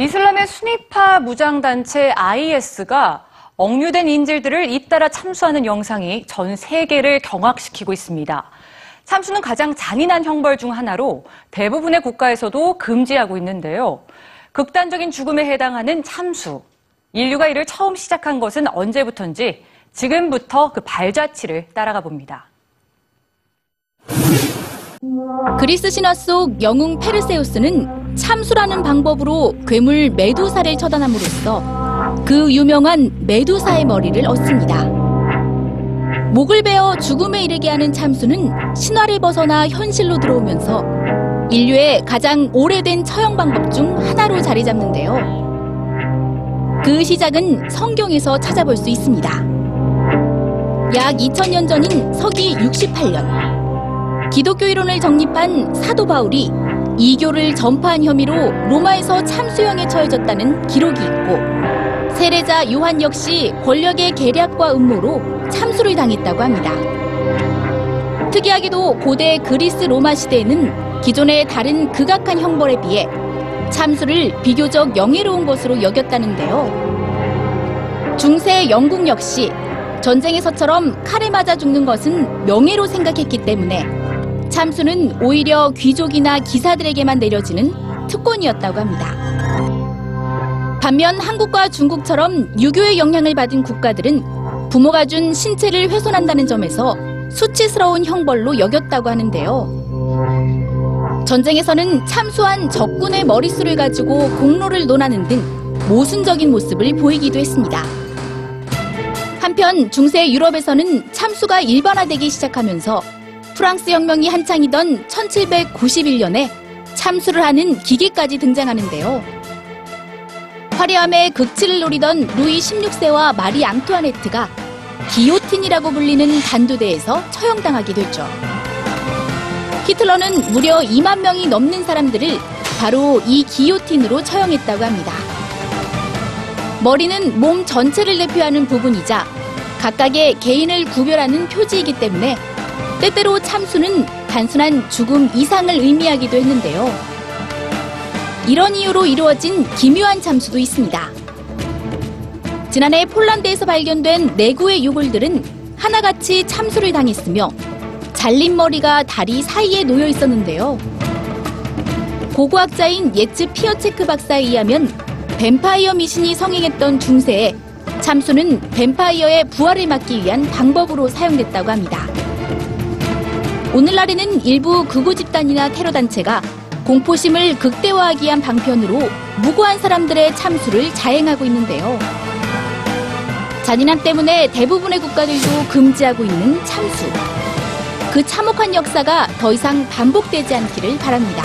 이슬람의 순위파 무장단체 IS가 억류된 인질들을 잇따라 참수하는 영상이 전 세계를 경악시키고 있습니다. 참수는 가장 잔인한 형벌 중 하나로 대부분의 국가에서도 금지하고 있는데요. 극단적인 죽음에 해당하는 참수. 인류가 이를 처음 시작한 것은 언제부턴지 지금부터 그 발자취를 따라가 봅니다. 그리스 신화 속 영웅 페르세우스는 참수라는 방법으로 괴물 메두사를 처단함으로써 그 유명한 메두사의 머리를 얻습니다. 목을 베어 죽음에 이르게 하는 참수는 신화를 벗어나 현실로 들어오면서 인류의 가장 오래된 처형 방법 중 하나로 자리 잡는데요. 그 시작은 성경에서 찾아볼 수 있습니다. 약 2000년 전인 서기 68년 기독교 이론을 정립한 사도 바울이 이교를 전파한 혐의로 로마에서 참수형에 처해졌다는 기록이 있고 세례자 요한 역시 권력의 계략과 음모로 참수를 당했다고 합니다. 특이하게도 고대 그리스 로마 시대에는 기존의 다른 극악한 형벌에 비해 참수를 비교적 영예로운 것으로 여겼다는데요. 중세 영국 역시 전쟁에서처럼 칼에 맞아 죽는 것은 명예로 생각했기 때문에 참수는 오히려 귀족이나 기사들에게만 내려지는 특권이었다고 합니다. 반면 한국과 중국처럼 유교의 영향을 받은 국가들은 부모가 준 신체를 훼손한다는 점에서 수치스러운 형벌로 여겼다고 하는데요. 전쟁에서는 참수한 적군의 머릿수를 가지고 공로를 논하는 등 모순적인 모습을 보이기도 했습니다. 한편 중세 유럽에서는 참수가 일반화되기 시작하면서 프랑스 혁명이 한창이던 1791년에 참수를 하는 기계까지 등장하는데요. 화려함의 극치를 노리던 루이 16세와 마리 앙투아네트가 기요틴이라고 불리는 단두대에서 처형당하게 되죠. 히틀러는 무려 2만 명이 넘는 사람들을 바로 이 기요틴으로 처형했다고 합니다. 머리는 몸 전체를 대표하는 부분이자 각각의 개인을 구별하는 표지이기 때문에 때때로 참수는 단순한 죽음 이상을 의미하기도 했는데요. 이런 이유로 이루어진 기묘한 참수도 있습니다. 지난해 폴란드에서 발견된 내구의 유골들은 하나같이 참수를 당했으며 잘린 머리가 다리 사이에 놓여 있었는데요. 고고학자인 예츠 피어체크 박사에 의하면 뱀파이어 미신이 성행했던 중세에 참수는 뱀파이어의 부활을 막기 위한 방법으로 사용됐다고 합니다. 오늘날에는 일부 극우 집단이나 테러 단체가 공포심을 극대화하기 위한 방편으로 무고한 사람들의 참수를 자행하고 있는데요. 잔인함 때문에 대부분의 국가들도 금지하고 있는 참수. 그 참혹한 역사가 더 이상 반복되지 않기를 바랍니다.